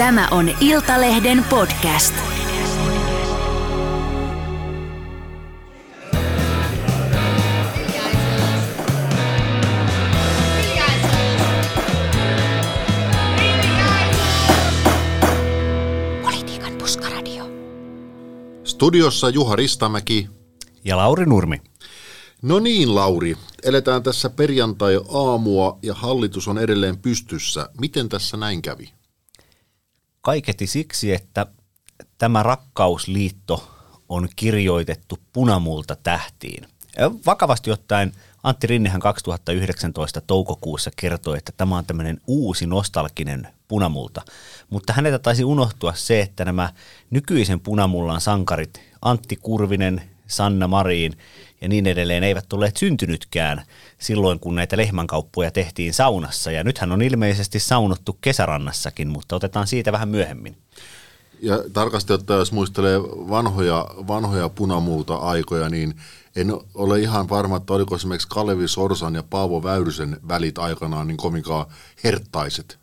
Tämä on Iltalehden podcast. Politiikan puskaradio. Studiossa Juha Ristamäki. Ja Lauri Nurmi. No niin, Lauri. Eletään tässä perjantai-aamua ja hallitus on edelleen pystyssä. Miten tässä näin kävi? Kaiketi siksi, että tämä rakkausliitto on kirjoitettu punamulta tähtiin. Vakavasti ottaen Antti Rinnehän 2019 toukokuussa kertoi, että tämä on tämmöinen uusi nostalginen punamulta. Mutta häneltä taisi unohtua se, että nämä nykyisen punamullan sankarit Antti Kurvinen, Sanna Marin ja niin edelleen eivät olleet syntynytkään silloin, kun näitä lehmänkauppoja tehtiin saunassa. Ja nythän on ilmeisesti saunottu kesärannassakin, mutta otetaan siitä vähän myöhemmin. Ja tarkasti ottaen, jos muistelee vanhoja, vanhoja punamulta aikoja, niin en ole ihan varma, että oliko esimerkiksi Kalevi Sorsan ja Paavo Väyrysen välit aikanaan niin kominkaan herttaiset.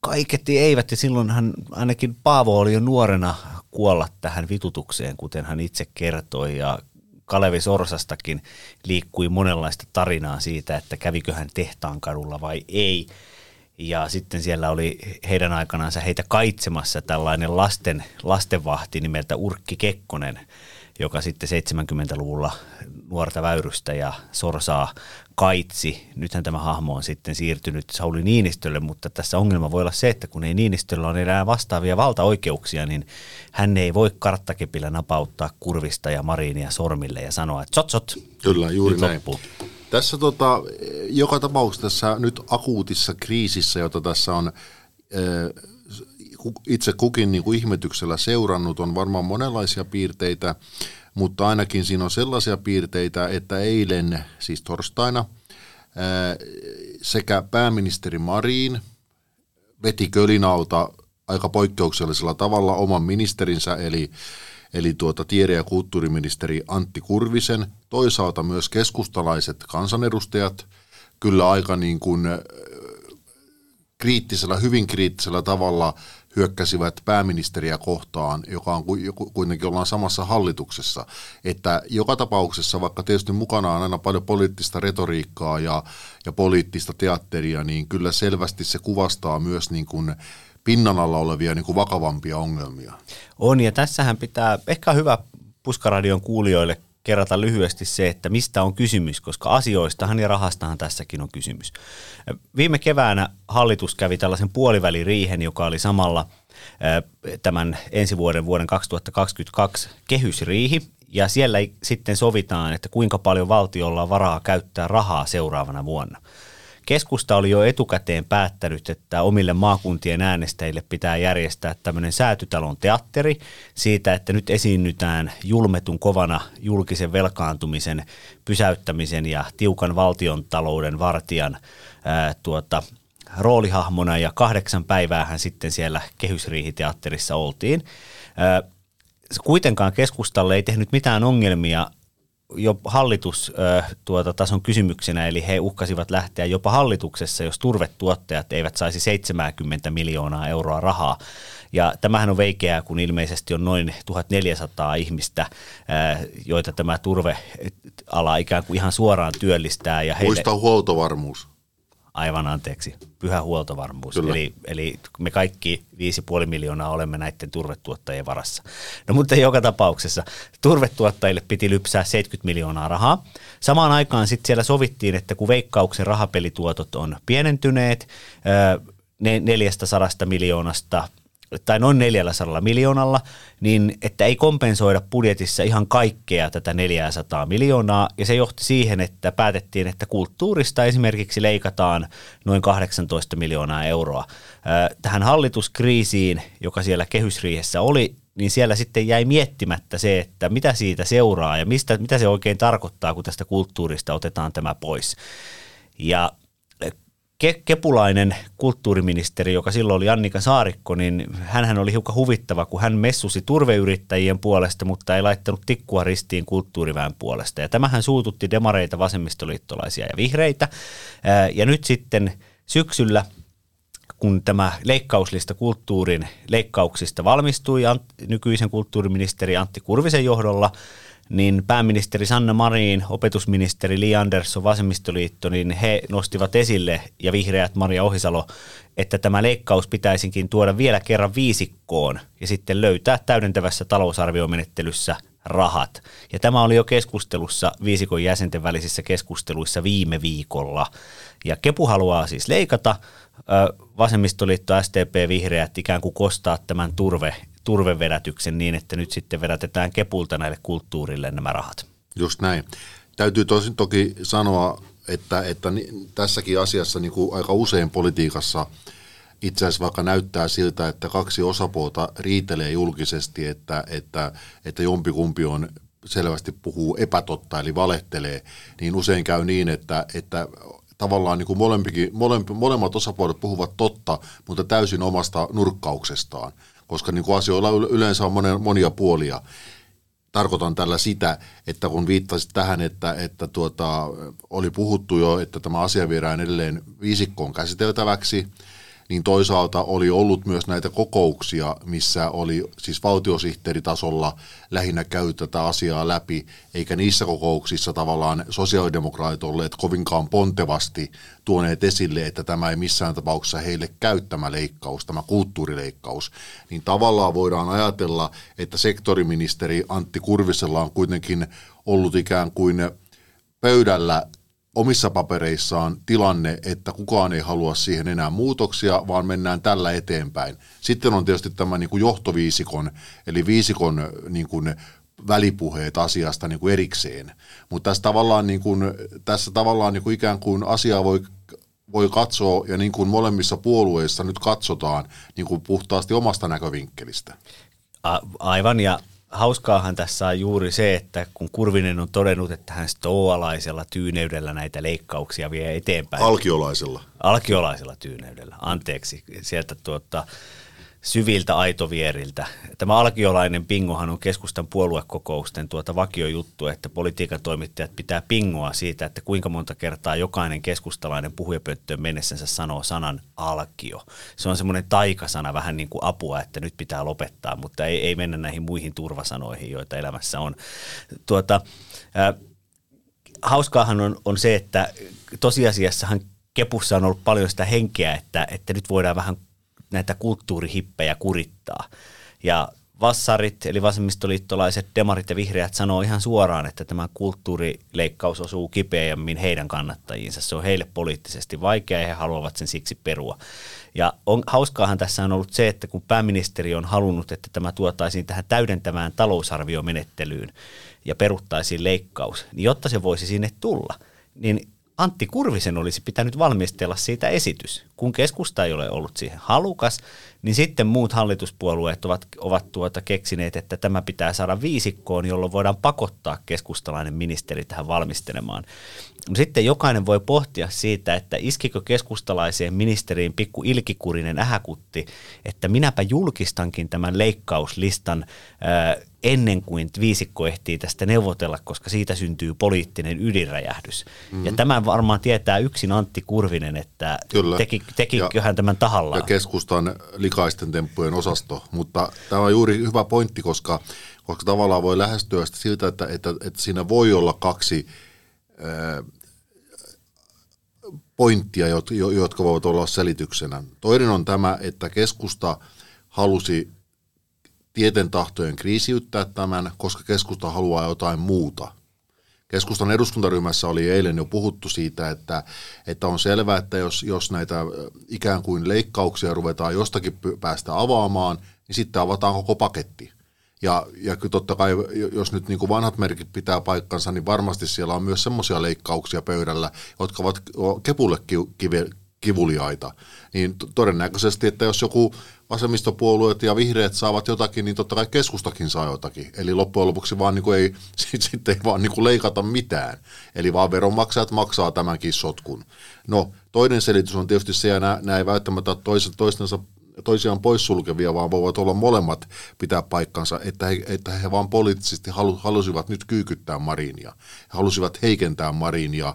Kaiketi eivät, ja silloinhan ainakin Paavo oli jo nuorena kuolla tähän vitutukseen, kuten hän itse kertoi, ja Kalevi Sorsastakin liikkui monenlaista tarinaa siitä, että kävikö hän tehtaan kadulla vai ei. Ja sitten siellä oli heidän aikanaansa heitä kaitsemassa tällainen lasten, lastenvahti nimeltä Urkki Kekkonen, joka sitten 70-luvulla nuorta väyrystä ja sorsaa kaitsi. Nythän tämä hahmo on sitten siirtynyt Sauli Niinistölle, mutta tässä ongelma voi olla se, että kun ei Niinistöllä ole enää vastaavia valtaoikeuksia, niin hän ei voi karttakepillä napauttaa kurvista ja mariinia sormille ja sanoa, että sot sot, Kyllä, juuri nyt näin. loppuu. Tässä tota, joka tapauksessa tässä nyt akuutissa kriisissä, jota tässä on ku- itse kukin niin kuin ihmetyksellä seurannut, on varmaan monenlaisia piirteitä, mutta ainakin siinä on sellaisia piirteitä, että eilen, siis torstaina, sekä pääministeri Marin veti kölinalta aika poikkeuksellisella tavalla oman ministerinsä, eli, eli tuota tiede- ja kulttuuriministeri Antti Kurvisen, toisaalta myös keskustalaiset kansanedustajat, kyllä aika niin kuin kriittisellä, hyvin kriittisellä tavalla hyökkäsivät pääministeriä kohtaan, joka on kuitenkin ollaan samassa hallituksessa. Että joka tapauksessa, vaikka tietysti mukana on aina paljon poliittista retoriikkaa ja, ja poliittista teatteria, niin kyllä selvästi se kuvastaa myös niin kuin pinnan alla olevia niin kuin vakavampia ongelmia. On, ja tässähän pitää, ehkä hyvä Puskaradion kuulijoille kerrata lyhyesti se, että mistä on kysymys, koska asioistahan ja rahastahan tässäkin on kysymys. Viime keväänä hallitus kävi tällaisen puoliväliriihen, joka oli samalla eh, tämän ensi vuoden vuoden 2022 kehysriihi, ja siellä sitten sovitaan, että kuinka paljon valtiolla on varaa käyttää rahaa seuraavana vuonna. Keskusta oli jo etukäteen päättänyt, että omille maakuntien äänestäjille pitää järjestää tämmöinen säätytalon teatteri siitä, että nyt esiinnytään julmetun kovana julkisen velkaantumisen pysäyttämisen ja tiukan valtion talouden vartijan ää, tuota, roolihahmona ja kahdeksan päiväähän sitten siellä kehysriihiteatterissa oltiin. Ää, kuitenkaan keskustalle ei tehnyt mitään ongelmia jo hallitus äh, tuota, kysymyksenä, eli he uhkasivat lähteä jopa hallituksessa, jos turvetuottajat eivät saisi 70 miljoonaa euroa rahaa. Ja tämähän on veikeää, kun ilmeisesti on noin 1400 ihmistä, äh, joita tämä turveala ikään kuin ihan suoraan työllistää. Ja heille, Muista huoltovarmuus. Aivan anteeksi, pyhä huoltovarmuus. Kyllä. Eli, eli me kaikki 5,5 miljoonaa olemme näiden turvetuottajien varassa. No mutta joka tapauksessa turvetuottajille piti lypsää 70 miljoonaa rahaa. Samaan aikaan sitten siellä sovittiin, että kun veikkauksen rahapelituotot on pienentyneet ö, ne 400 miljoonasta tai noin 400 miljoonalla, niin että ei kompensoida budjetissa ihan kaikkea tätä 400 miljoonaa, ja se johti siihen, että päätettiin, että kulttuurista esimerkiksi leikataan noin 18 miljoonaa euroa. Tähän hallituskriisiin, joka siellä kehysriihessä oli, niin siellä sitten jäi miettimättä se, että mitä siitä seuraa ja mistä, mitä se oikein tarkoittaa, kun tästä kulttuurista otetaan tämä pois. Ja Ke- kepulainen kulttuuriministeri, joka silloin oli Annika Saarikko, niin hän oli hiukan huvittava, kun hän messusi turveyrittäjien puolesta, mutta ei laittanut tikkua ristiin kulttuuriväen puolesta. Ja tämähän suututti demareita, vasemmistoliittolaisia ja vihreitä. Ja nyt sitten syksyllä kun tämä leikkauslista kulttuurin leikkauksista valmistui nykyisen kulttuuriministeri Antti Kurvisen johdolla, niin pääministeri Sanna Marin, opetusministeri Li Andersson, vasemmistoliitto, niin he nostivat esille, ja vihreät Maria Ohisalo, että tämä leikkaus pitäisinkin tuoda vielä kerran viisikkoon ja sitten löytää täydentävässä talousarviomenettelyssä rahat. Ja tämä oli jo keskustelussa viisikon jäsenten välisissä keskusteluissa viime viikolla. Ja Kepu haluaa siis leikata, vasemmistoliitto, STP, vihreät ikään kuin kostaa tämän turve, turvevedätyksen niin, että nyt sitten vedätetään Kepulta näille kulttuurille nämä rahat. Just näin. Täytyy tosin toki sanoa, että, että tässäkin asiassa niin kuin aika usein politiikassa itse asiassa vaikka näyttää siltä, että kaksi osapuolta riitelee julkisesti, että, että, että jompikumpi on selvästi puhuu epätotta eli valehtelee, niin usein käy niin, että, että tavallaan niin kuin molempikin, molempi, molemmat osapuolet puhuvat totta, mutta täysin omasta nurkkauksestaan, koska niin kuin asioilla yleensä on monen, monia puolia. Tarkoitan tällä sitä, että kun viittasit tähän, että, että tuota, oli puhuttu jo, että tämä asia viedään edelleen viisikkoon käsiteltäväksi – niin toisaalta oli ollut myös näitä kokouksia, missä oli siis valtiosihteeritasolla lähinnä käy tätä asiaa läpi, eikä niissä kokouksissa tavallaan sosiaalidemokraatit olleet kovinkaan pontevasti tuoneet esille, että tämä ei missään tapauksessa heille käyttämä leikkaus, tämä kulttuurileikkaus, niin tavallaan voidaan ajatella, että sektoriministeri Antti Kurvisella on kuitenkin ollut ikään kuin pöydällä omissa papereissaan tilanne, että kukaan ei halua siihen enää muutoksia, vaan mennään tällä eteenpäin. Sitten on tietysti tämä niin kuin johtoviisikon, eli viisikon niin kuin välipuheet asiasta niin kuin erikseen. Mutta tässä tavallaan, niin kuin, tässä tavallaan niin kuin ikään kuin asiaa voi, voi katsoa, ja niin kuin molemmissa puolueissa nyt katsotaan niin kuin puhtaasti omasta näkövinkkelistä. Aivan, ja hauskaahan tässä on juuri se, että kun Kurvinen on todennut, että hän stoalaisella tyyneydellä näitä leikkauksia vie eteenpäin. Alkiolaisella. Alkiolaisella tyyneydellä, anteeksi. Sieltä tuota, syviltä aitovieriltä. Tämä alkiolainen pingohan on keskustan puoluekokousten tuota vakiojuttu, että politiikan toimittajat pitää pingoa siitä, että kuinka monta kertaa jokainen keskustalainen puhujapönttöön mennessänsä sanoo sanan alkio. Se on semmoinen taikasana vähän niin kuin apua, että nyt pitää lopettaa, mutta ei, ei mennä näihin muihin turvasanoihin, joita elämässä on. Tuota, äh, hauskaahan on, on se, että tosiasiassahan Kepussa on ollut paljon sitä henkeä, että, että nyt voidaan vähän näitä kulttuurihippejä kurittaa. Ja vassarit, eli vasemmistoliittolaiset, demarit ja vihreät sanoo ihan suoraan, että tämä kulttuurileikkaus osuu kipeämmin heidän kannattajiinsa. Se on heille poliittisesti vaikea ja he haluavat sen siksi perua. Ja on, hauskaahan tässä on ollut se, että kun pääministeri on halunnut, että tämä tuotaisiin tähän täydentävään talousarviomenettelyyn ja peruttaisiin leikkaus, niin jotta se voisi sinne tulla, niin Antti Kurvisen olisi pitänyt valmistella siitä esitys. Kun keskusta ei ole ollut siihen halukas, niin sitten muut hallituspuolueet ovat, ovat tuota keksineet, että tämä pitää saada viisikkoon, jolloin voidaan pakottaa keskustalainen ministeri tähän valmistelemaan. Sitten jokainen voi pohtia siitä, että iskikö keskustalaiseen ministeriin pikku ilkikurinen ähäkutti, että minäpä julkistankin tämän leikkauslistan ää, ennen kuin viisikko ehtii tästä neuvotella, koska siitä syntyy poliittinen ydinräjähdys. Mm-hmm. Ja tämän varmaan tietää yksin Antti Kurvinen, että Kyllä. teki, tekikö hän tämän tahallaan. Ja keskustan likaisten temppujen osasto, mutta tämä on juuri hyvä pointti, koska, koska tavallaan voi lähestyä sitä siltä, että, että, että siinä voi olla kaksi pointtia, jotka voivat olla selityksenä. Toinen on tämä, että keskusta halusi tieten tahtojen kriisiyttää tämän, koska keskusta haluaa jotain muuta. Keskustan eduskuntaryhmässä oli eilen jo puhuttu siitä, että, että on selvää, että jos, jos näitä ikään kuin leikkauksia ruvetaan jostakin päästä avaamaan, niin sitten avataan koko paketti. Ja, ja totta kai, jos nyt niin kuin vanhat merkit pitää paikkansa, niin varmasti siellä on myös semmoisia leikkauksia pöydällä, jotka ovat kepulle kive, kivuliaita. Niin todennäköisesti, että jos joku vasemmistopuolueet ja vihreät saavat jotakin, niin totta kai keskustakin saa jotakin. Eli loppujen lopuksi vaan niin kuin ei, sitten ei vaan niin kuin leikata mitään. Eli vaan veronmaksajat maksaa tämänkin sotkun. No, toinen selitys on tietysti se, ja nämä, nämä ei välttämättä toistensa toisiaan poissulkevia, vaan voivat olla molemmat pitää paikkansa, että he, että he vaan poliittisesti halu, halusivat nyt kyykyttää Marinia. He halusivat heikentää Marinia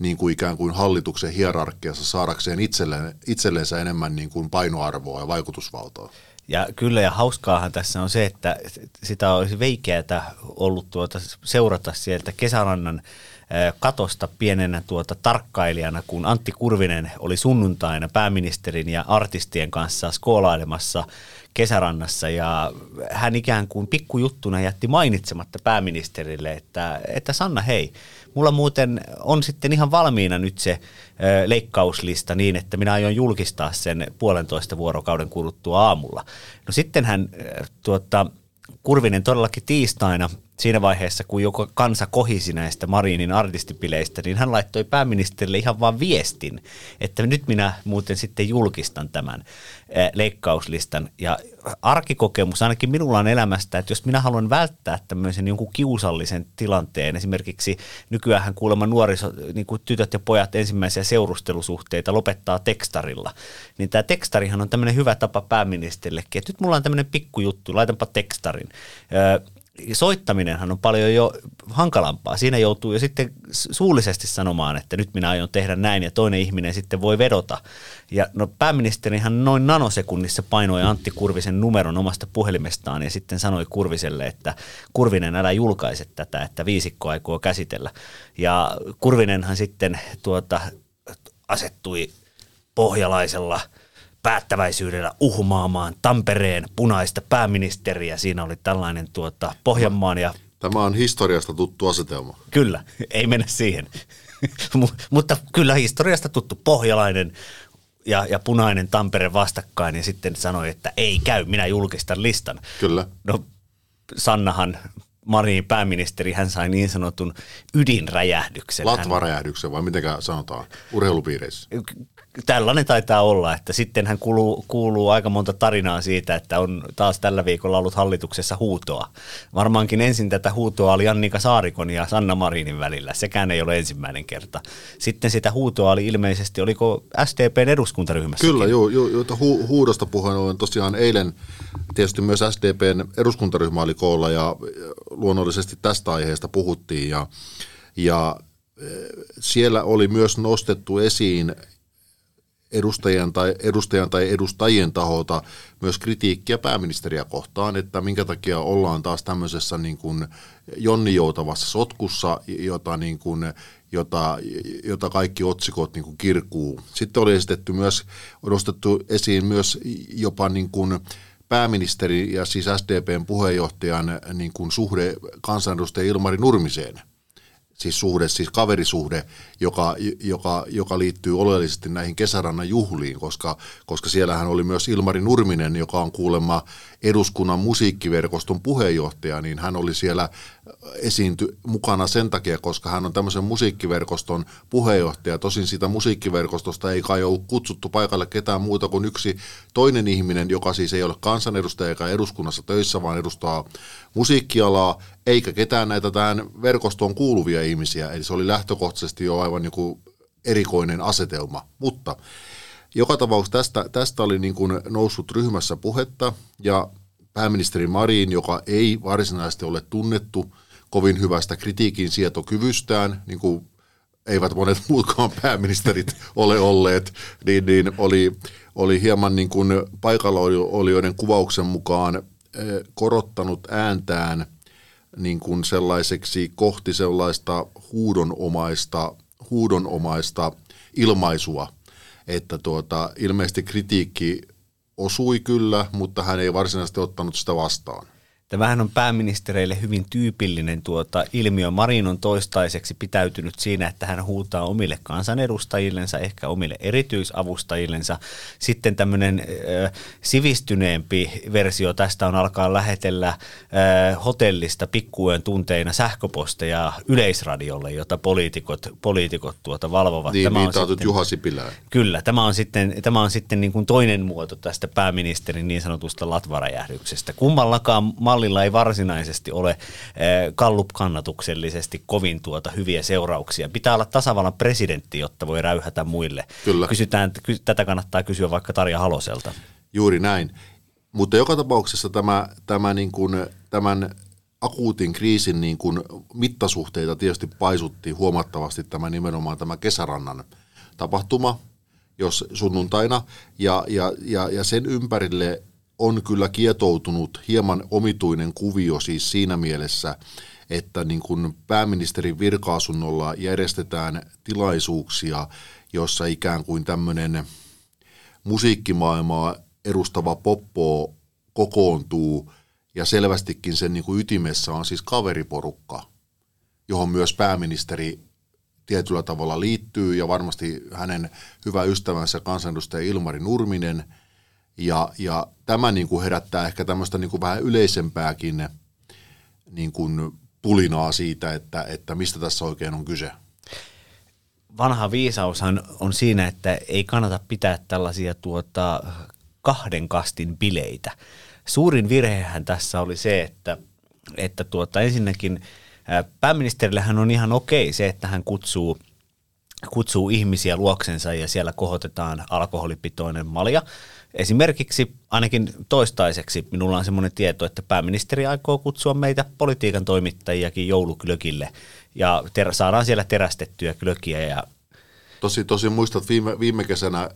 niin kuin ikään kuin hallituksen hierarkiassa saadakseen itselleen, itsellensä enemmän niin kuin painoarvoa ja vaikutusvaltaa. Ja kyllä, ja hauskaahan tässä on se, että sitä olisi veikeätä ollut tuota seurata sieltä kesärannan katosta pienenä tuota tarkkailijana, kun Antti Kurvinen oli sunnuntaina pääministerin ja artistien kanssa skoolailemassa kesärannassa ja hän ikään kuin pikkujuttuna jätti mainitsematta pääministerille, että, että Sanna hei, mulla muuten on sitten ihan valmiina nyt se leikkauslista niin, että minä aion julkistaa sen puolentoista vuorokauden kuluttua aamulla. No sitten hän tuota, Kurvinen todellakin tiistaina siinä vaiheessa, kun joko kansa kohisi näistä Marinin artistipileistä, niin hän laittoi pääministerille ihan vaan viestin, että nyt minä muuten sitten julkistan tämän leikkauslistan. Ja arkikokemus ainakin minulla on elämästä, että jos minä haluan välttää tämmöisen jonkun kiusallisen tilanteen, esimerkiksi nykyään kuulemma nuoriso, niin kuin tytöt ja pojat ensimmäisiä seurustelusuhteita lopettaa tekstarilla, niin tämä tekstarihan on tämmöinen hyvä tapa pääministerillekin, että nyt mulla on tämmöinen pikkujuttu, laitanpa tekstarin soittaminenhan on paljon jo hankalampaa. Siinä joutuu jo sitten suullisesti sanomaan, että nyt minä aion tehdä näin ja toinen ihminen sitten voi vedota. Ja no pääministerihan noin nanosekunnissa painoi Antti Kurvisen numeron omasta puhelimestaan ja sitten sanoi Kurviselle, että Kurvinen älä julkaise tätä, että viisikko aikoo käsitellä. Ja Kurvinenhan sitten tuota, asettui pohjalaisella – päättäväisyydellä uhmaamaan Tampereen punaista pääministeriä. Siinä oli tällainen tuota, Pohjanmaan ja... Tämä on historiasta tuttu asetelma. Kyllä, ei mennä siihen. Mutta kyllä historiasta tuttu pohjalainen ja, ja punainen Tampere vastakkain ja sitten sanoi, että ei käy, minä julkistan listan. Kyllä. No Sannahan Marin pääministeri, hän sai niin sanotun ydinräjähdyksen. Latvaräjähdyksen vai miten sanotaan urheilupiireissä? Tällainen taitaa olla, että sitten hän kuuluu, kuuluu aika monta tarinaa siitä, että on taas tällä viikolla ollut hallituksessa huutoa. Varmaankin ensin tätä huutoa oli Annika Saarikon ja Sanna Marinin välillä. Sekään ei ole ensimmäinen kerta. Sitten sitä huutoa oli ilmeisesti, oliko SDPn eduskuntaryhmässä? Kyllä, joo, joo, joo hu, huudosta puheen ollen tosiaan eilen tietysti myös SDPn eduskuntaryhmä oli koolla ja luonnollisesti tästä aiheesta puhuttiin ja, ja eh, siellä oli myös nostettu esiin edustajan tai, edustajan tai edustajien taholta myös kritiikkiä pääministeriä kohtaan, että minkä takia ollaan taas tämmöisessä niin kuin jonnijoutavassa sotkussa, jota, niin kuin, jota, jota kaikki otsikot niin kuin kirkuu. Sitten oli esitetty myös, nostettu esiin myös jopa niin kuin pääministeri ja siis SDPn puheenjohtajan niin kuin suhde kansanedustaja Ilmari Nurmiseen – siis suhde, siis kaverisuhde, joka, joka, joka liittyy oleellisesti näihin kesärannan juhliin, koska, koska siellähän oli myös Ilmari Nurminen, joka on kuulemma eduskunnan musiikkiverkoston puheenjohtaja, niin hän oli siellä esiinty mukana sen takia, koska hän on tämmöisen musiikkiverkoston puheenjohtaja. Tosin siitä musiikkiverkostosta ei kai ole kutsuttu paikalle ketään muuta kuin yksi toinen ihminen, joka siis ei ole kansanedustaja eikä eduskunnassa töissä, vaan edustaa musiikkialaa, eikä ketään näitä tähän verkostoon kuuluvia ihmisiä. Eli se oli lähtökohtaisesti jo aivan joku erikoinen asetelma. Mutta joka tapauksessa tästä, tästä oli niin kuin noussut ryhmässä puhetta ja pääministeri Marin, joka ei varsinaisesti ole tunnettu kovin hyvästä kritiikin sietokyvystään, niin kuin eivät monet muutkaan pääministerit ole olleet, niin, niin oli, oli hieman niin kuin paikalla kuvauksen mukaan eh, korottanut ääntään niin kuin sellaiseksi kohti sellaista huudonomaista, huudonomaista ilmaisua, että tuota, ilmeisesti kritiikki osui kyllä, mutta hän ei varsinaisesti ottanut sitä vastaan. Tämähän on pääministereille hyvin tyypillinen tuota ilmiö. Marin on toistaiseksi pitäytynyt siinä, että hän huutaa omille kansanedustajillensa, ehkä omille erityisavustajillensa. Sitten tämmöinen äh, sivistyneempi versio tästä on alkaa lähetellä äh, hotellista pikkuön tunteina sähköposteja yleisradiolle, jota poliitikot, poliitikot tuota valvovat. Niin, tämä on sitten, Juha Sipilää. Kyllä, tämä on sitten, tämä on sitten niin kuin toinen muoto tästä pääministerin niin sanotusta latvaräjähdyksestä. Kummallakaan mallilla ei varsinaisesti ole kallup-kannatuksellisesti kovin tuota hyviä seurauksia. Pitää olla tasavallan presidentti, jotta voi räyhätä muille. Kyllä. Kysytään, tätä kannattaa kysyä vaikka Tarja Haloselta. Juuri näin. Mutta joka tapauksessa tämä, tämä niin kuin, tämän akuutin kriisin niin kuin mittasuhteita tietysti paisutti huomattavasti tämä nimenomaan tämä kesärannan tapahtuma, jos sunnuntaina, ja, ja, ja, ja sen ympärille on kyllä kietoutunut hieman omituinen kuvio siis siinä mielessä, että niin kuin pääministerin virkaasunnolla järjestetään tilaisuuksia, jossa ikään kuin tämmöinen musiikkimaailmaa edustava poppo kokoontuu ja selvästikin sen niin kuin ytimessä on siis kaveriporukka, johon myös pääministeri tietyllä tavalla liittyy ja varmasti hänen hyvä ystävänsä kansanedustaja Ilmari Nurminen. Ja, ja tämä niin kuin herättää ehkä tämmöistä niin kuin vähän yleisempääkin niin kuin pulinaa siitä, että, että mistä tässä oikein on kyse. Vanha viisaushan on siinä, että ei kannata pitää tällaisia tuota, kahden kastin bileitä. Suurin virhehän tässä oli se, että, että tuota, ensinnäkin pääministerillähän on ihan okei se, että hän kutsuu, kutsuu ihmisiä luoksensa ja siellä kohotetaan alkoholipitoinen malja. Esimerkiksi ainakin toistaiseksi minulla on semmoinen tieto, että pääministeri aikoo kutsua meitä politiikan toimittajiakin jouluklökille ja ter- saadaan siellä terästettyä klökiä. Ja... Tosi, tosi muistat viime, viime kesänä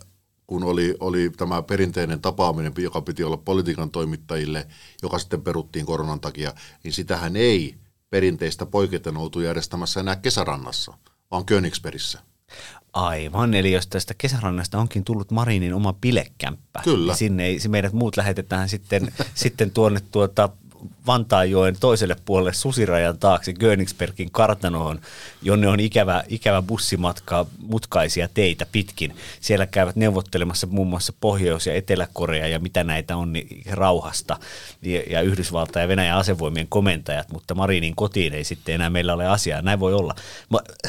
kun oli, oli tämä perinteinen tapaaminen, joka piti olla politiikan toimittajille, joka sitten peruttiin koronan takia, niin sitähän ei perinteistä poiketen oltu järjestämässä enää kesärannassa, vaan Königsbergissä. Aivan, eli jos tästä kesärannasta onkin tullut Marinin oma pilekämppä, Kyllä. niin sinne ei, meidät muut lähetetään sitten, sitten tuonne tuota Vantaanjoen toiselle puolelle susirajan taakse Gönigsbergin kartanoon, jonne on ikävä, ikävä bussimatka mutkaisia teitä pitkin. Siellä käyvät neuvottelemassa muun muassa Pohjois- ja Etelä-Korea ja mitä näitä on niin rauhasta ja, Yhdysvalta ja Venäjän asevoimien komentajat, mutta Marinin kotiin ei sitten enää meillä ole asiaa. Näin voi olla.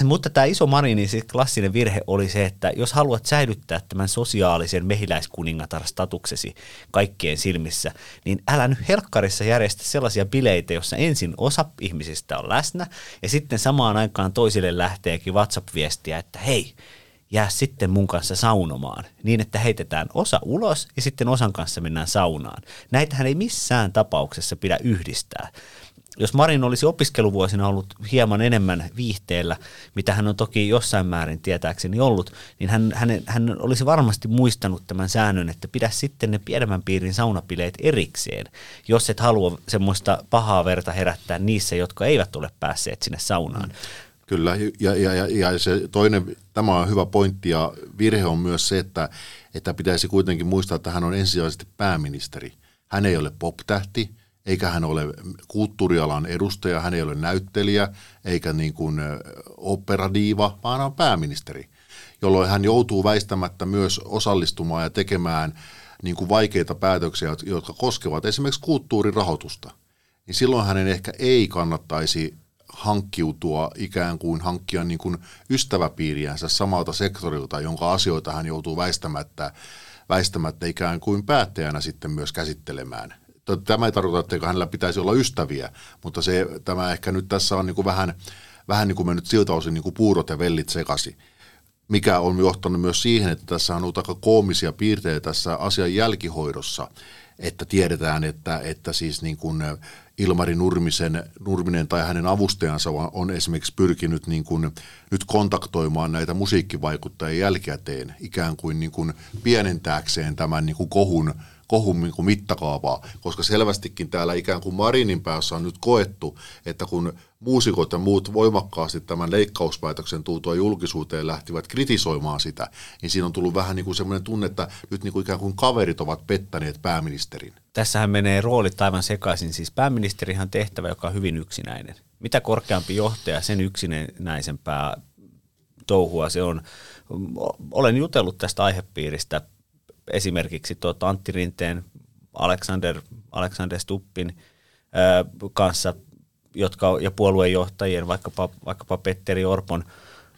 Mutta tämä iso Marinin siis klassinen virhe oli se, että jos haluat säilyttää tämän sosiaalisen mehiläiskuningatar-statuksesi kaikkien silmissä, niin älä nyt helkkarissa järjestä sellaisia bileitä, jossa ensin osa ihmisistä on läsnä ja sitten samaan aikaan toisille lähteekin WhatsApp-viestiä, että hei, jää sitten mun kanssa saunomaan, niin että heitetään osa ulos ja sitten osan kanssa mennään saunaan. Näitähän ei missään tapauksessa pidä yhdistää jos Marin olisi opiskeluvuosina ollut hieman enemmän viihteellä, mitä hän on toki jossain määrin tietääkseni ollut, niin hän, hän, hän olisi varmasti muistanut tämän säännön, että pidä sitten ne pienemmän piirin saunapileet erikseen, jos et halua semmoista pahaa verta herättää niissä, jotka eivät ole päässeet sinne saunaan. Kyllä, ja, ja, ja, ja se toinen, tämä on hyvä pointti, ja virhe on myös se, että, että pitäisi kuitenkin muistaa, että hän on ensisijaisesti pääministeri. Hän ei ole pop-tähti, eikä hän ole kulttuurialan edustaja, hän ei ole näyttelijä eikä niin kuin operadiiva, vaan hän on pääministeri, jolloin hän joutuu väistämättä myös osallistumaan ja tekemään niin kuin vaikeita päätöksiä, jotka koskevat esimerkiksi kulttuurirahoitusta. Niin silloin hänen ehkä ei kannattaisi hankkiutua ikään kuin hankkia niin kuin ystäväpiiriänsä samalta sektorilta, jonka asioita hän joutuu väistämättä, väistämättä ikään kuin päättäjänä sitten myös käsittelemään tämä ei tarkoita, että hänellä pitäisi olla ystäviä, mutta se, tämä ehkä nyt tässä on niin kuin vähän, vähän niin kuin mennyt siltä osin niin kuin puurot ja vellit sekasi. Mikä on johtanut myös siihen, että tässä on ollut aika koomisia piirteitä tässä asian jälkihoidossa, että tiedetään, että, että siis niin kuin Ilmari Nurmisen, Nurminen tai hänen avustajansa on esimerkiksi pyrkinyt niin kuin nyt kontaktoimaan näitä musiikkivaikuttajia jälkikäteen ikään kuin, niin kuin pienentääkseen tämän niin kuin kohun kohun niin kuin mittakaavaa, koska selvästikin täällä ikään kuin Marinin päässä on nyt koettu, että kun muusikot ja muut voimakkaasti tämän leikkauspäätöksen tultua julkisuuteen lähtivät kritisoimaan sitä, niin siinä on tullut vähän niin kuin semmoinen tunne, että nyt niin kuin ikään kuin kaverit ovat pettäneet pääministerin. Tässähän menee roolit aivan sekaisin. Siis pääministerihan tehtävä, joka on hyvin yksinäinen. Mitä korkeampi johtaja, sen yksinäisempää touhua se on. Olen jutellut tästä aihepiiristä esimerkiksi tuota Antti Rinteen, Alexander, Alexander Stuppin ää, kanssa, jotka, ja puoluejohtajien, vaikkapa, vaikkapa Petteri Orpon,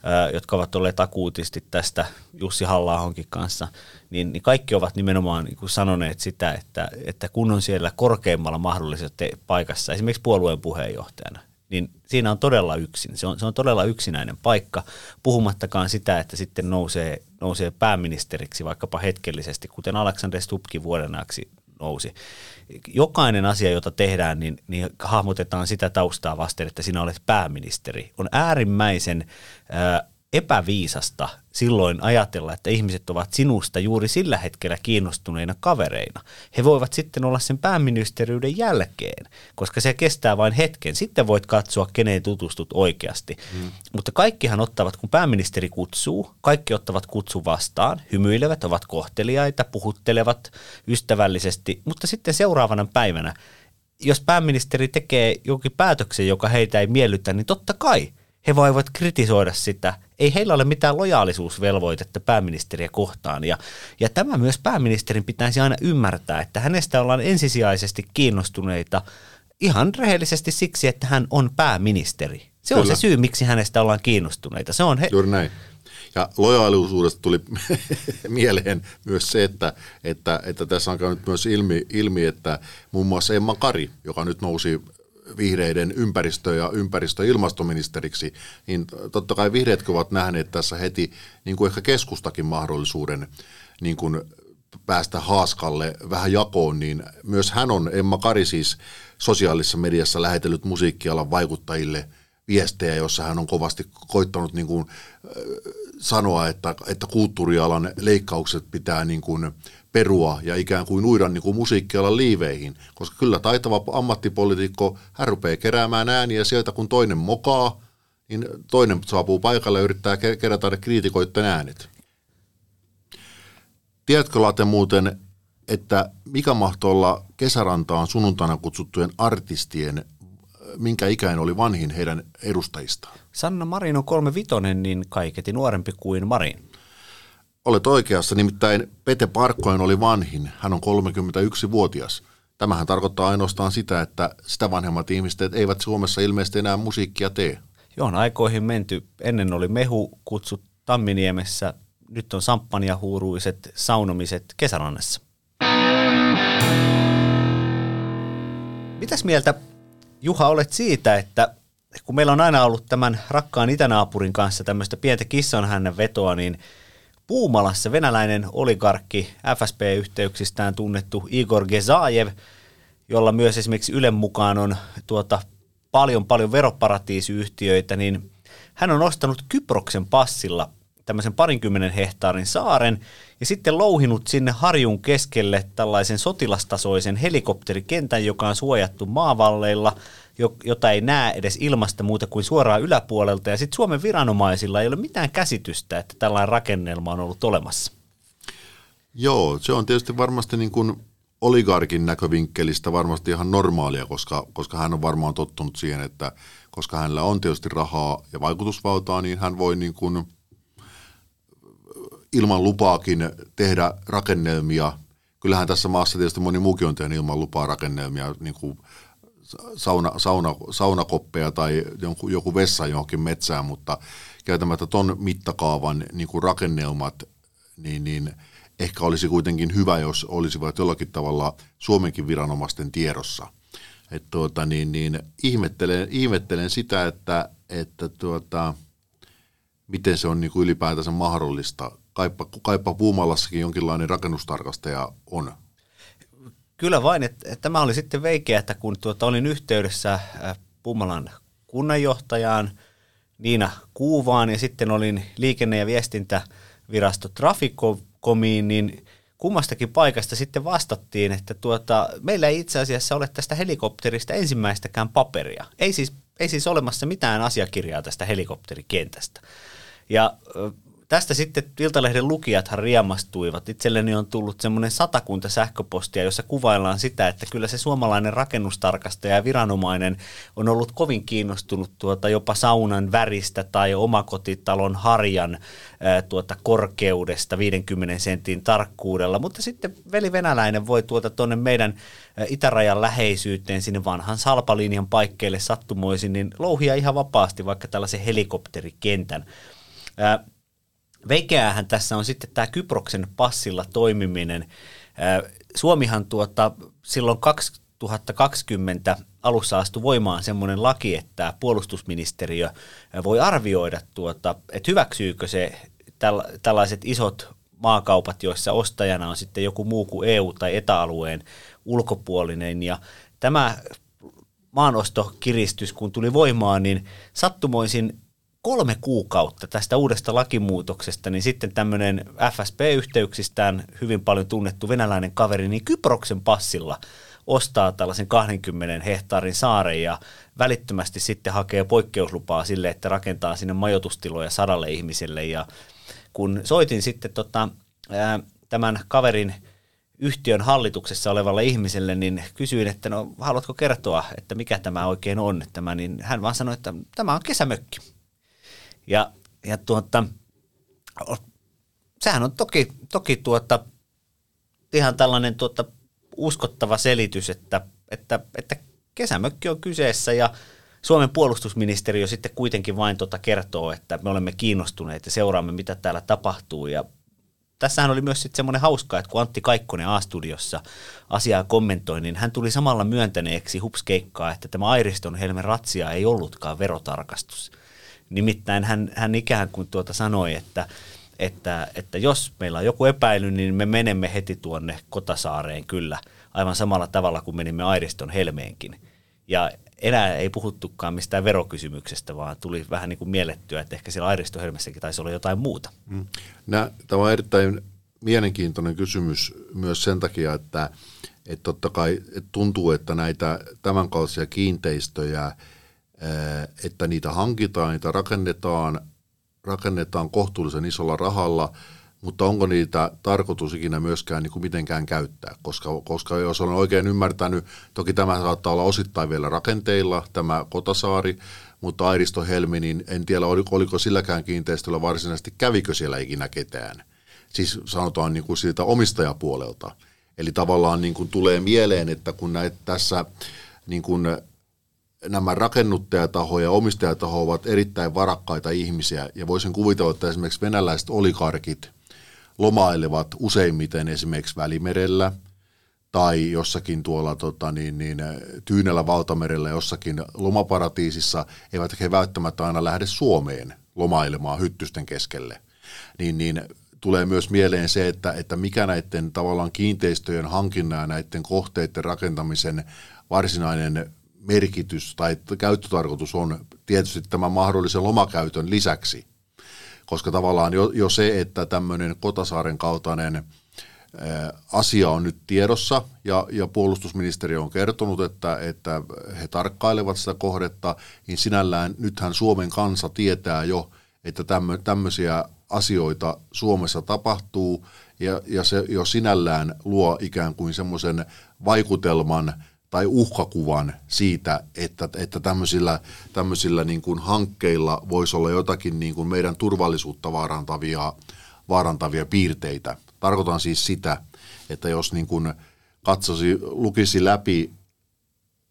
ää, jotka ovat olleet akuutisti tästä Jussi halla kanssa, niin, niin kaikki ovat nimenomaan niin sanoneet sitä, että, että kun on siellä korkeimmalla mahdollisessa paikassa, esimerkiksi puolueen puheenjohtajana, niin siinä on todella yksin. Se on, se on todella yksinäinen paikka, puhumattakaan sitä, että sitten nousee, nousee pääministeriksi vaikkapa hetkellisesti, kuten Alexander Stubkin vuoden ajaksi nousi. Jokainen asia, jota tehdään, niin, niin hahmotetaan sitä taustaa vasten, että sinä olet pääministeri. On äärimmäisen ää, epäviisasta silloin ajatella, että ihmiset ovat sinusta juuri sillä hetkellä kiinnostuneina kavereina. He voivat sitten olla sen pääministeriyden jälkeen, koska se kestää vain hetken. Sitten voit katsoa, keneen tutustut oikeasti. Hmm. Mutta kaikkihan ottavat, kun pääministeri kutsuu, kaikki ottavat kutsu vastaan, hymyilevät, ovat kohteliaita, puhuttelevat ystävällisesti, mutta sitten seuraavana päivänä, jos pääministeri tekee jokin päätöksen, joka heitä ei miellytä, niin totta kai – he voivat kritisoida sitä. Ei heillä ole mitään lojaalisuusvelvoitetta pääministeriä kohtaan. Ja, ja tämä myös pääministerin pitäisi aina ymmärtää, että hänestä ollaan ensisijaisesti kiinnostuneita ihan rehellisesti siksi, että hän on pääministeri. Se Kyllä. on se syy, miksi hänestä ollaan kiinnostuneita. Se on he- Juuri näin. Ja lojaalisuudesta tuli mieleen myös se, että, että, että tässä on käynyt myös ilmi, ilmi, että muun muassa Emma Kari, joka nyt nousi vihreiden ympäristö- ja ympäristö- ja ilmastoministeriksi, niin totta kai vihreätkin ovat nähneet tässä heti niin kuin ehkä keskustakin mahdollisuuden niin kuin päästä haaskalle vähän jakoon, niin myös hän on, Emma Kari siis sosiaalisessa mediassa lähetellyt musiikkialan vaikuttajille viestejä, jossa hän on kovasti koittanut niin kuin, sanoa, että, että kulttuurialan leikkaukset pitää niin kuin perua ja ikään kuin uida niin kuin musiikkialan liiveihin, koska kyllä taitava ammattipolitiikko, hän rupeaa keräämään ääniä sieltä, kun toinen mokaa, niin toinen saapuu paikalle ja yrittää kerätä ne kriitikoiden äänet. Tiedätkö Late muuten, että mikä mahtoi olla kesärantaan sunnuntaina kutsuttujen artistien, minkä ikäinen oli vanhin heidän edustajistaan? Sanna Marin on kolme vitonen, niin kaiketi nuorempi kuin Marin. Olet oikeassa, nimittäin Pete Parkkoen oli vanhin. Hän on 31-vuotias. Tämähän tarkoittaa ainoastaan sitä, että sitä vanhemmat ihmiset eivät Suomessa ilmeisesti enää musiikkia tee. Joo, on aikoihin menty. Ennen oli mehu kutsut Tamminiemessä, nyt on huuruiset saunomiset kesärannassa. Mitäs mieltä, Juha, olet siitä, että kun meillä on aina ollut tämän rakkaan itänaapurin kanssa tämmöistä pientä kissanhännän vetoa, niin – Puumalassa venäläinen oligarkki FSP-yhteyksistään tunnettu Igor Gezaev, jolla myös esimerkiksi Ylen mukaan on tuota, paljon paljon veroparatiisiyhtiöitä, niin hän on ostanut Kyproksen passilla tämmöisen parinkymmenen hehtaarin saaren ja sitten louhinut sinne harjun keskelle tällaisen sotilastasoisen helikopterikentän, joka on suojattu maavalleilla – jota ei näe edes ilmasta muuta kuin suoraan yläpuolelta. Ja sitten Suomen viranomaisilla ei ole mitään käsitystä, että tällainen rakennelma on ollut olemassa. Joo, se on tietysti varmasti niin kuin oligarkin näkövinkkelistä varmasti ihan normaalia, koska, koska hän on varmaan tottunut siihen, että koska hänellä on tietysti rahaa ja vaikutusvaltaa, niin hän voi niin kuin ilman lupaakin tehdä rakennelmia. Kyllähän tässä maassa tietysti moni muukin on tehnyt ilman lupaa rakennelmia, niin kuin sauna, sauna, saunakoppeja tai joku, joku vessa johonkin metsään, mutta käytämättä ton mittakaavan niin kuin rakennelmat, niin, niin ehkä olisi kuitenkin hyvä, jos olisivat jollakin tavalla Suomenkin viranomaisten tiedossa. Et tuota, niin, niin, ihmettelen, ihmettelen sitä, että, että tuota, miten se on niin kuin ylipäätänsä mahdollista. Kaipa, kaipa Puumalassakin jonkinlainen rakennustarkastaja on Kyllä vain, että, että tämä oli sitten veikeä, että kun tuota, olin yhteydessä äh, Pumalan kunnanjohtajaan Niina Kuuvaan ja sitten olin liikenne- ja viestintävirasto Traficomiin, niin kummastakin paikasta sitten vastattiin, että tuota, meillä ei itse asiassa ole tästä helikopterista ensimmäistäkään paperia. Ei siis, ei siis olemassa mitään asiakirjaa tästä helikopterikentästä. Ja tästä sitten Iltalehden lukijathan riemastuivat. Itselleni on tullut semmoinen satakunta sähköpostia, jossa kuvaillaan sitä, että kyllä se suomalainen rakennustarkastaja ja viranomainen on ollut kovin kiinnostunut tuota jopa saunan väristä tai omakotitalon harjan tuota korkeudesta 50 sentin tarkkuudella, mutta sitten veli venäläinen voi tuota tuonne meidän itärajan läheisyyteen sinne vanhan salpalinjan paikkeille sattumoisin, niin louhia ihan vapaasti vaikka tällaisen helikopterikentän. Veikeähän tässä on sitten tämä Kyproksen passilla toimiminen. Suomihan tuota, silloin 2020 alussa astui voimaan semmoinen laki, että puolustusministeriö voi arvioida, tuota, että hyväksyykö se tällaiset isot maakaupat, joissa ostajana on sitten joku muu kuin EU- tai etäalueen ulkopuolinen. Ja tämä maanostokiristys, kun tuli voimaan, niin sattumoisin kolme kuukautta tästä uudesta lakimuutoksesta, niin sitten tämmöinen FSP-yhteyksistään hyvin paljon tunnettu venäläinen kaveri, niin Kyproksen passilla ostaa tällaisen 20 hehtaarin saaren ja välittömästi sitten hakee poikkeuslupaa sille, että rakentaa sinne majoitustiloja sadalle ihmiselle. Ja kun soitin sitten tota, ää, tämän kaverin yhtiön hallituksessa olevalle ihmiselle, niin kysyin, että no haluatko kertoa, että mikä tämä oikein on, tämä, niin hän vaan sanoi, että tämä on kesämökki. Ja, ja tuota, sehän on toki, toki tuota, ihan tällainen tuota, uskottava selitys, että, että, että kesämökki on kyseessä ja Suomen puolustusministeriö sitten kuitenkin vain tuota kertoo, että me olemme kiinnostuneet ja seuraamme, mitä täällä tapahtuu. Ja tässähän oli myös sitten semmoinen hauska, että kun Antti Kaikkonen A-studiossa asiaa kommentoi, niin hän tuli samalla myöntäneeksi hupskeikkaa, että tämä Airiston Helmen ratsia ei ollutkaan verotarkastus. Nimittäin hän, hän ikään kuin tuota sanoi, että, että, että jos meillä on joku epäily, niin me menemme heti tuonne Kotasaareen kyllä, aivan samalla tavalla kuin menimme Airiston Helmeenkin. Ja enää ei puhuttukaan mistään verokysymyksestä, vaan tuli vähän niin kuin miellettyä, että ehkä siellä Airiston Helmessäkin taisi olla jotain muuta. Mm. tämä on erittäin mielenkiintoinen kysymys myös sen takia, että, että totta kai että tuntuu, että näitä tämänkaltaisia kiinteistöjä – että niitä hankitaan, niitä rakennetaan, rakennetaan kohtuullisen isolla rahalla, mutta onko niitä tarkoitus ikinä myöskään niin kuin mitenkään käyttää, koska, koska jos olen oikein ymmärtänyt, toki tämä saattaa olla osittain vielä rakenteilla, tämä Kotasaari, mutta Airisto Helmi, niin en tiedä oliko, oliko silläkään kiinteistöllä varsinaisesti, kävikö siellä ikinä ketään. Siis sanotaan niin kuin siitä omistajapuolelta. Eli tavallaan niin kuin tulee mieleen, että kun näitä tässä niin kuin nämä rakennuttajataho ja omistajataho ovat erittäin varakkaita ihmisiä, ja voisin kuvitella, että esimerkiksi venäläiset olikarkit lomailevat useimmiten esimerkiksi Välimerellä tai jossakin tuolla tota, niin, niin, Tyynellä valtamerellä jossakin lomaparatiisissa, eivät he välttämättä aina lähde Suomeen lomailemaan hyttysten keskelle. Niin, niin tulee myös mieleen se, että, että mikä näiden tavallaan kiinteistöjen hankinnan ja näiden kohteiden rakentamisen varsinainen merkitys tai käyttötarkoitus on tietysti tämän mahdollisen lomakäytön lisäksi. Koska tavallaan jo, jo se, että tämmöinen Kotasaaren kaltainen asia on nyt tiedossa ja, ja puolustusministeriö on kertonut, että, että he tarkkailevat sitä kohdetta, niin sinällään nythän Suomen kansa tietää jo, että tämmö, tämmöisiä asioita Suomessa tapahtuu ja, ja se jo sinällään luo ikään kuin semmoisen vaikutelman – tai uhkakuvan siitä, että, että tämmöisillä, tämmöisillä niin kuin hankkeilla voisi olla jotakin niin kuin meidän turvallisuutta vaarantavia, vaarantavia piirteitä. Tarkoitan siis sitä, että jos niin kuin katsosi, lukisi läpi,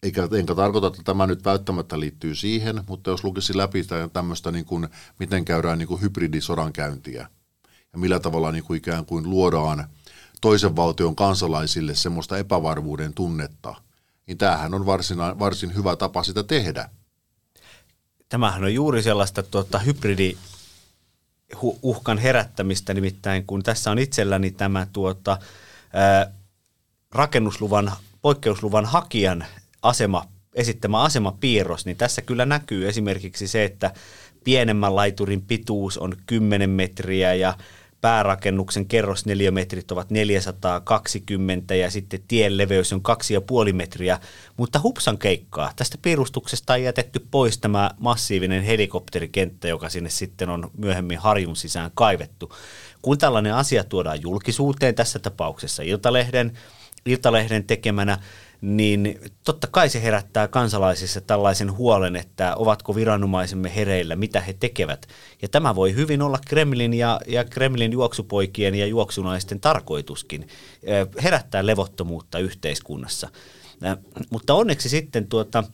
eikä, enkä tarkoita, että tämä nyt välttämättä liittyy siihen, mutta jos lukisi läpi tämmöistä, niin kuin, miten käydään niin kuin hybridisodankäyntiä ja millä tavalla niin kuin ikään kuin luodaan toisen valtion kansalaisille semmoista epävarmuuden tunnetta – niin tämähän on varsin, varsin hyvä tapa sitä tehdä. Tämähän on juuri sellaista tuota, hybridi uhkan herättämistä, nimittäin kun tässä on itselläni tämä tuota, ää, rakennusluvan, poikkeusluvan hakijan asema, esittämä asemapiirros, niin tässä kyllä näkyy esimerkiksi se, että pienemmän laiturin pituus on 10 metriä ja päärakennuksen kerrosneliömetrit ovat 420 ja sitten tien leveys on 2,5 metriä, mutta hupsan keikkaa. Tästä piirustuksesta on jätetty pois tämä massiivinen helikopterikenttä, joka sinne sitten on myöhemmin harjun sisään kaivettu. Kun tällainen asia tuodaan julkisuuteen, tässä tapauksessa Iltalehden, Iltalehden tekemänä, niin totta kai se herättää kansalaisissa tällaisen huolen, että ovatko viranomaisemme hereillä, mitä he tekevät. Ja tämä voi hyvin olla Kremlin ja, ja Kremlin juoksupoikien ja juoksunaisten tarkoituskin, herättää levottomuutta yhteiskunnassa. Mutta onneksi sitten tuota,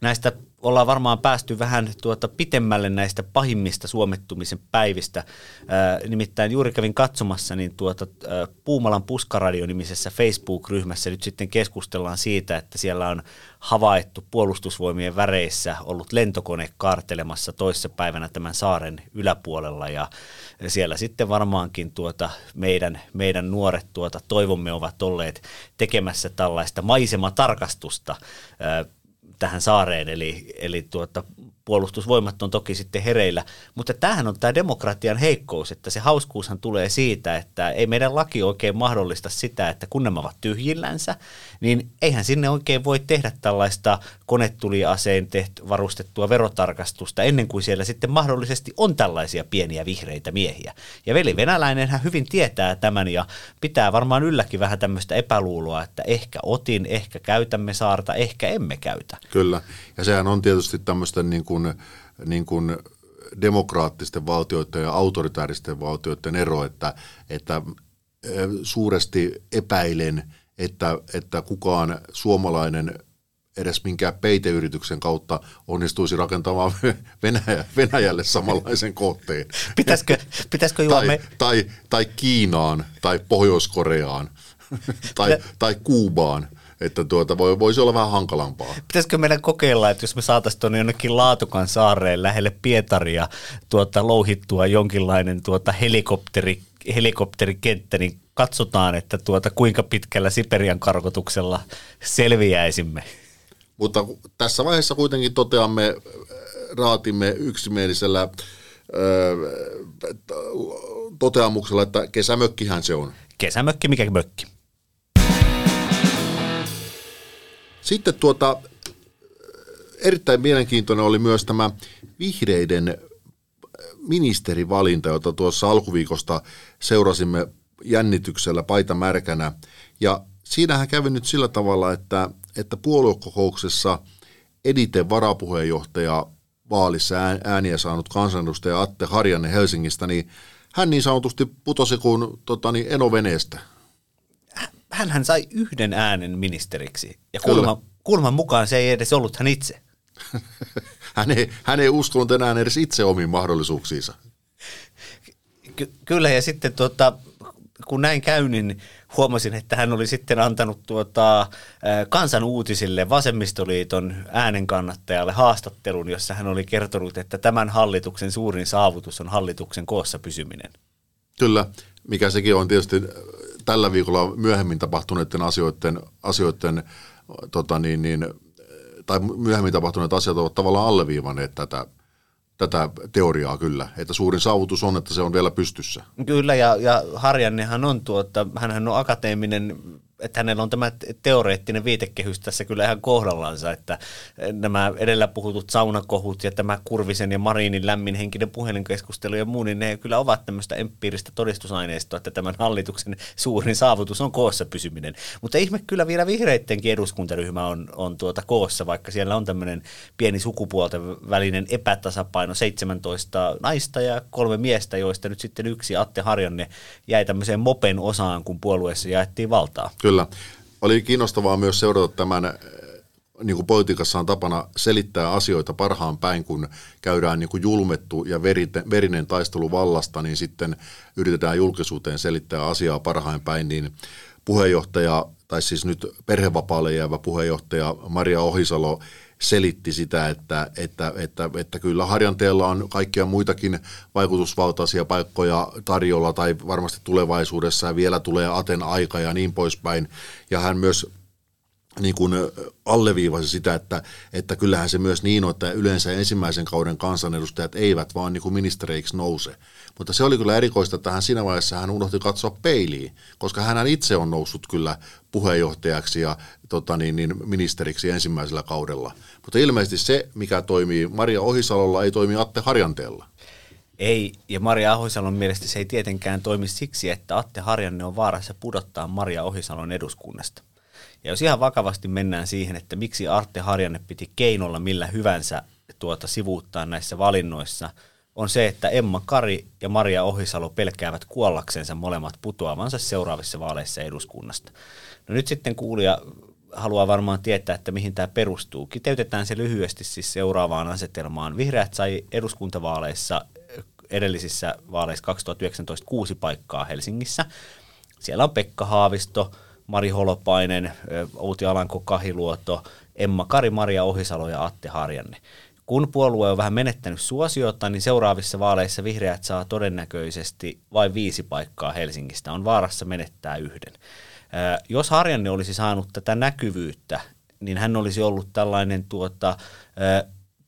näistä ollaan varmaan päästy vähän tuota pitemmälle näistä pahimmista suomettumisen päivistä. Ää, nimittäin juuri kävin katsomassa niin tuota, ää, Puumalan Puskaradio-nimisessä Facebook-ryhmässä nyt sitten keskustellaan siitä, että siellä on havaittu puolustusvoimien väreissä ollut lentokone kaartelemassa toissa päivänä tämän saaren yläpuolella ja siellä sitten varmaankin tuota meidän, meidän nuoret tuota toivomme ovat olleet tekemässä tällaista maisematarkastusta ää, tähän saareen, eli, eli tuota, puolustusvoimat on toki sitten hereillä, mutta tämähän on tämä demokratian heikkous, että se hauskuushan tulee siitä, että ei meidän laki oikein mahdollista sitä, että kun nämä ovat tyhjillänsä, niin eihän sinne oikein voi tehdä tällaista konetuliaseen tehty, varustettua verotarkastusta ennen kuin siellä sitten mahdollisesti on tällaisia pieniä vihreitä miehiä. Ja veli venäläinen hän hyvin tietää tämän ja pitää varmaan ylläkin vähän tämmöistä epäluuloa, että ehkä otin, ehkä käytämme saarta, ehkä emme käytä. Kyllä, ja sehän on tietysti tämmöisten niin kuin, niin kuin demokraattisten valtioiden ja autoritaaristen valtioiden ero, että, että suuresti epäilen, että, että kukaan suomalainen edes minkään peiteyrityksen kautta onnistuisi rakentamaan Venäjä, Venäjälle samanlaisen kohteen. Pitäisikö, pitäisikö tai, me... tai, tai Kiinaan tai Pohjois-Koreaan tai, tai Kuubaan että tuota, voi, voisi olla vähän hankalampaa. Pitäisikö meidän kokeilla, että jos me saataisiin tuonne jonnekin Laatukan saareen lähelle Pietaria tuota, louhittua jonkinlainen tuota helikopteri, helikopterikenttä, niin katsotaan, että tuota, kuinka pitkällä Siperian karkotuksella selviäisimme. Mutta tässä vaiheessa kuitenkin toteamme, raatimme yksimielisellä toteamuksella, että kesämökkihän se on. Kesämökki, mikä mökki? Sitten tuota, erittäin mielenkiintoinen oli myös tämä vihreiden ministerivalinta, jota tuossa alkuviikosta seurasimme jännityksellä paita märkänä. Ja siinähän kävi nyt sillä tavalla, että, että puoluekokouksessa editen varapuheenjohtaja vaalissa ääniä saanut kansanedustaja Atte Harjanne Helsingistä, niin hän niin sanotusti putosi kuin tota, niin enoveneestä hän sai yhden äänen ministeriksi. Ja kulman, kulman mukaan se ei edes ollut hän itse. hän, ei, hän ei uskonut enää edes itse omiin mahdollisuuksiinsa. Ky- kyllä, ja sitten tuota, kun näin käy, niin huomasin, että hän oli sitten antanut tuota, kansan uutisille vasemmistoliiton äänen kannattajalle haastattelun, jossa hän oli kertonut, että tämän hallituksen suurin saavutus on hallituksen koossa pysyminen. Kyllä, mikä sekin on tietysti tällä viikolla myöhemmin tapahtuneiden asioiden, asioiden tota niin, niin, tai myöhemmin tapahtuneet asiat ovat tavallaan alleviivanneet tätä, tätä teoriaa kyllä, että suurin saavutus on, että se on vielä pystyssä. Kyllä, ja, ja Harjannehan on tuota, hän on akateeminen että hänellä on tämä teoreettinen viitekehys tässä kyllä ihan kohdallansa, että nämä edellä puhutut saunakohut ja tämä Kurvisen ja Marinin lämminhenkinen puhelinkeskustelu ja muu, niin ne kyllä ovat tämmöistä empiiristä todistusaineistoa, että tämän hallituksen suurin saavutus on koossa pysyminen. Mutta ihme kyllä vielä vihreittenkin eduskuntaryhmä on, on tuota koossa, vaikka siellä on tämmöinen pieni sukupuolten välinen epätasapaino, 17 naista ja kolme miestä, joista nyt sitten yksi Atte Harjanne jäi tämmöiseen mopen osaan, kun puolueessa jaettiin valtaa. Kyllä. Oli kiinnostavaa myös seurata tämän, eh, niin kuin politiikassa on tapana selittää asioita parhaan päin, kun käydään niin kuin julmettu ja verinen taistelu vallasta, niin sitten yritetään julkisuuteen selittää asiaa parhain päin, niin puheenjohtaja, tai siis nyt perhevapaalle jäävä puheenjohtaja Maria Ohisalo selitti sitä, että, että, että, että kyllä Harjanteella on kaikkia muitakin vaikutusvaltaisia paikkoja tarjolla tai varmasti tulevaisuudessa ja vielä tulee Aten aika ja niin poispäin. Ja hän myös niin kuin alleviivasi sitä, että, että kyllähän se myös niin on, että yleensä ensimmäisen kauden kansanedustajat eivät vaan niin kuin ministereiksi nouse. Mutta se oli kyllä erikoista, että hän siinä vaiheessa hän unohti katsoa peiliin, koska hän itse on noussut kyllä puheenjohtajaksi ja tota niin, niin, ministeriksi ensimmäisellä kaudella. Mutta ilmeisesti se, mikä toimii Maria Ohisalolla, ei toimi Atte Harjanteella. Ei, ja Maria Ohisalon mielestä se ei tietenkään toimi siksi, että Atte Harjanne on vaarassa pudottaa Maria Ohisalon eduskunnasta. Ja jos ihan vakavasti mennään siihen, että miksi Atte Harjanne piti keinolla millä hyvänsä tuota sivuuttaa näissä valinnoissa, on se, että Emma Kari ja Maria Ohisalo pelkäävät kuollaksensa molemmat putoavansa seuraavissa vaaleissa eduskunnasta. No nyt sitten kuulija haluaa varmaan tietää, että mihin tämä perustuu. Kiteytetään se lyhyesti siis seuraavaan asetelmaan. Vihreät sai eduskuntavaaleissa edellisissä vaaleissa 2019 kuusi paikkaa Helsingissä. Siellä on Pekka Haavisto, Mari Holopainen, Outi Alanko Kahiluoto, Emma Kari, Maria Ohisalo ja Atte Harjanne. Kun puolue on vähän menettänyt suosiota, niin seuraavissa vaaleissa vihreät saa todennäköisesti vain viisi paikkaa Helsingistä. On vaarassa menettää yhden. Jos Harjanne olisi saanut tätä näkyvyyttä, niin hän olisi ollut tällainen tuota,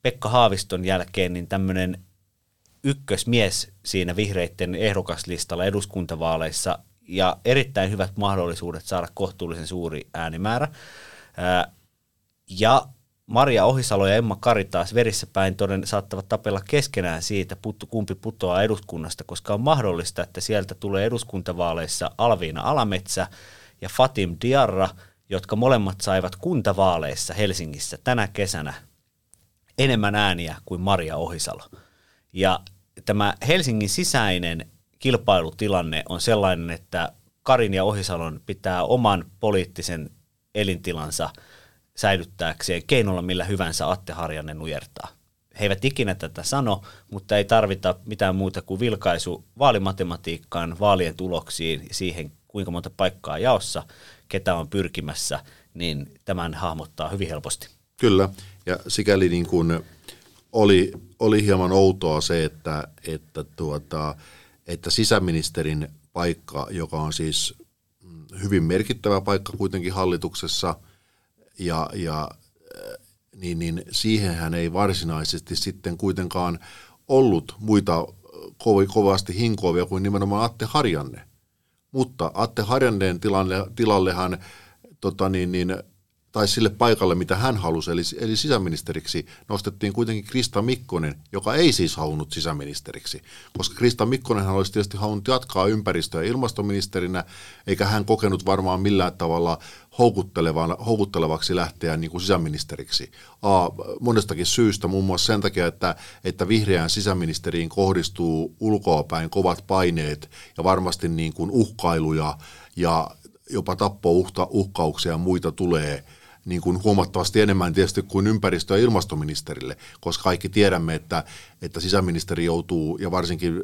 Pekka Haaviston jälkeen niin tämmöinen ykkösmies siinä vihreiden ehdokaslistalla eduskuntavaaleissa ja erittäin hyvät mahdollisuudet saada kohtuullisen suuri äänimäärä. Ja Maria Ohisalo ja Emma Kari taas verissä päin toden saattavat tapella keskenään siitä, puttu, kumpi putoaa eduskunnasta, koska on mahdollista, että sieltä tulee eduskuntavaaleissa Alviina Alametsä ja Fatim Diarra, jotka molemmat saivat kuntavaaleissa Helsingissä tänä kesänä enemmän ääniä kuin Maria Ohisalo. Ja tämä Helsingin sisäinen kilpailutilanne on sellainen, että Karin ja Ohisalon pitää oman poliittisen elintilansa säilyttääkseen keinolla millä hyvänsä Atte Harjanne nujertaa. He eivät ikinä tätä sano, mutta ei tarvita mitään muuta kuin vilkaisu vaalimatematiikkaan, vaalien tuloksiin, siihen kuinka monta paikkaa jaossa, ketä on pyrkimässä, niin tämän hahmottaa hyvin helposti. Kyllä, ja sikäli niin kuin oli, oli hieman outoa se, että, että, tuota, että sisäministerin paikka, joka on siis hyvin merkittävä paikka kuitenkin hallituksessa, ja, ja niin, niin siihenhän ei varsinaisesti sitten kuitenkaan ollut muita kovasti hinkoavia kuin nimenomaan Atte Harjanne. Mutta Atte Harjanneen tilalle, tilallehan tota niin, niin, tai sille paikalle, mitä hän halusi, eli, eli sisäministeriksi, nostettiin kuitenkin Krista Mikkonen, joka ei siis halunnut sisäministeriksi, koska Krista Mikkonen olisi tietysti halunnut jatkaa ympäristö- ja ilmastoministerinä, eikä hän kokenut varmaan millään tavalla houkuttelevaksi lähteä niin kuin sisäministeriksi. A, monestakin syystä, muun muassa sen takia, että, että vihreään sisäministeriin kohdistuu ulkoapäin kovat paineet ja varmasti niin kuin uhkailuja ja jopa tappouhkauksia ja muita tulee – niin kuin huomattavasti enemmän tietysti kuin ympäristö- ja ilmastoministerille, koska kaikki tiedämme, että, että sisäministeri joutuu, ja varsinkin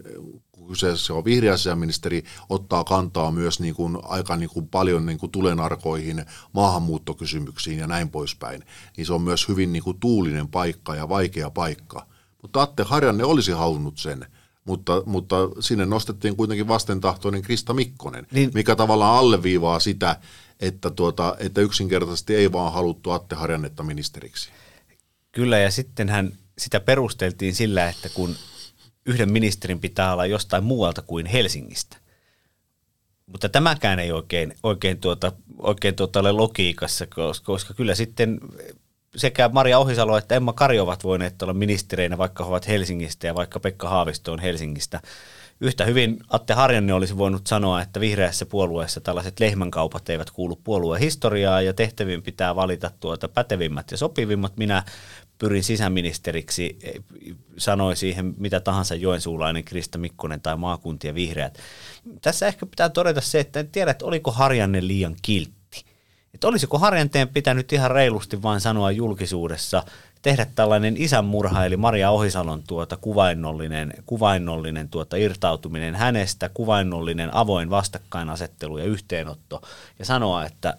kyseessä on vihreä sisäministeri, ottaa kantaa myös niin kuin aika niin kuin paljon niin kuin tulenarkoihin, maahanmuuttokysymyksiin ja näin poispäin. Niin se on myös hyvin niin kuin tuulinen paikka ja vaikea paikka. Mutta Atte Harjanne olisi halunnut sen, mutta, mutta sinne nostettiin kuitenkin vastentahtoinen Krista Mikkonen, niin. mikä tavallaan alleviivaa sitä, että, tuota, että yksinkertaisesti ei vaan haluttu Atte Harjannetta ministeriksi. Kyllä, ja sittenhän sitä perusteltiin sillä, että kun yhden ministerin pitää olla jostain muualta kuin Helsingistä. Mutta tämäkään ei oikein, oikein, tuota, oikein tuota ole logiikassa, koska, koska kyllä sitten sekä Maria Ohisalo että Emma Kari ovat voineet olla ministereinä, vaikka he ovat Helsingistä ja vaikka Pekka Haavisto on Helsingistä yhtä hyvin Atte Harjanne olisi voinut sanoa, että vihreässä puolueessa tällaiset lehmänkaupat eivät kuulu puolueen historiaan ja tehtäviin pitää valita tuota pätevimmät ja sopivimmat. Minä pyrin sisäministeriksi, sanoi siihen mitä tahansa joensuulainen Krista Mikkonen tai maakuntien vihreät. Tässä ehkä pitää todeta se, että en tiedä, että oliko Harjanne liian kiltti. Että olisiko Harjanteen pitänyt ihan reilusti vain sanoa julkisuudessa – tehdä tällainen isänmurha, eli Maria Ohisalon tuota kuvainnollinen, kuvainnollinen tuota irtautuminen hänestä, kuvainnollinen avoin vastakkainasettelu ja yhteenotto, ja sanoa, että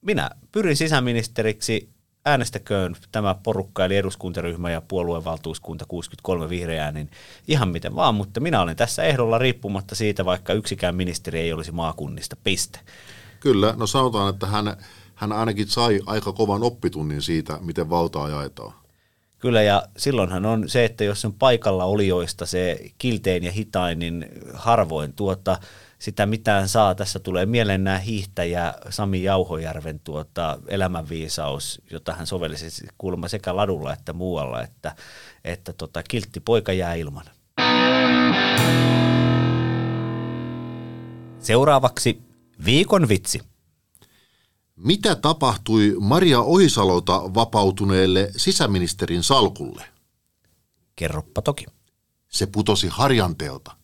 minä pyrin sisäministeriksi, äänestäköön tämä porukka, eli eduskuntaryhmä ja puoluevaltuuskunta 63 vihreää, niin ihan miten vaan, mutta minä olen tässä ehdolla riippumatta siitä, vaikka yksikään ministeri ei olisi maakunnista, piste. Kyllä, no sanotaan, että hän hän ainakin sai aika kovan oppitunnin siitä, miten valtaa jaetaan. Kyllä, ja silloinhan on se, että jos on paikalla olijoista se kiltein ja hitain, niin harvoin tuota, sitä mitään saa. Tässä tulee mieleen nämä hiihtäjä Sami Jauhojärven tuota, elämänviisaus, jota hän sovellisi kuulemma sekä ladulla että muualla, että, että tota, kiltti poika jää ilman. Seuraavaksi viikon vitsi. Mitä tapahtui Maria Ohisalota vapautuneelle sisäministerin salkulle? Kerroppa toki. Se putosi harjanteelta.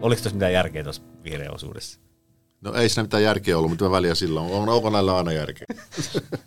Oliko tuossa mitään järkeä tuossa vihreän osuudessa? No ei siinä mitään järkeä ollut, mutta väliä silloin. On, onko näillä aina järkeä?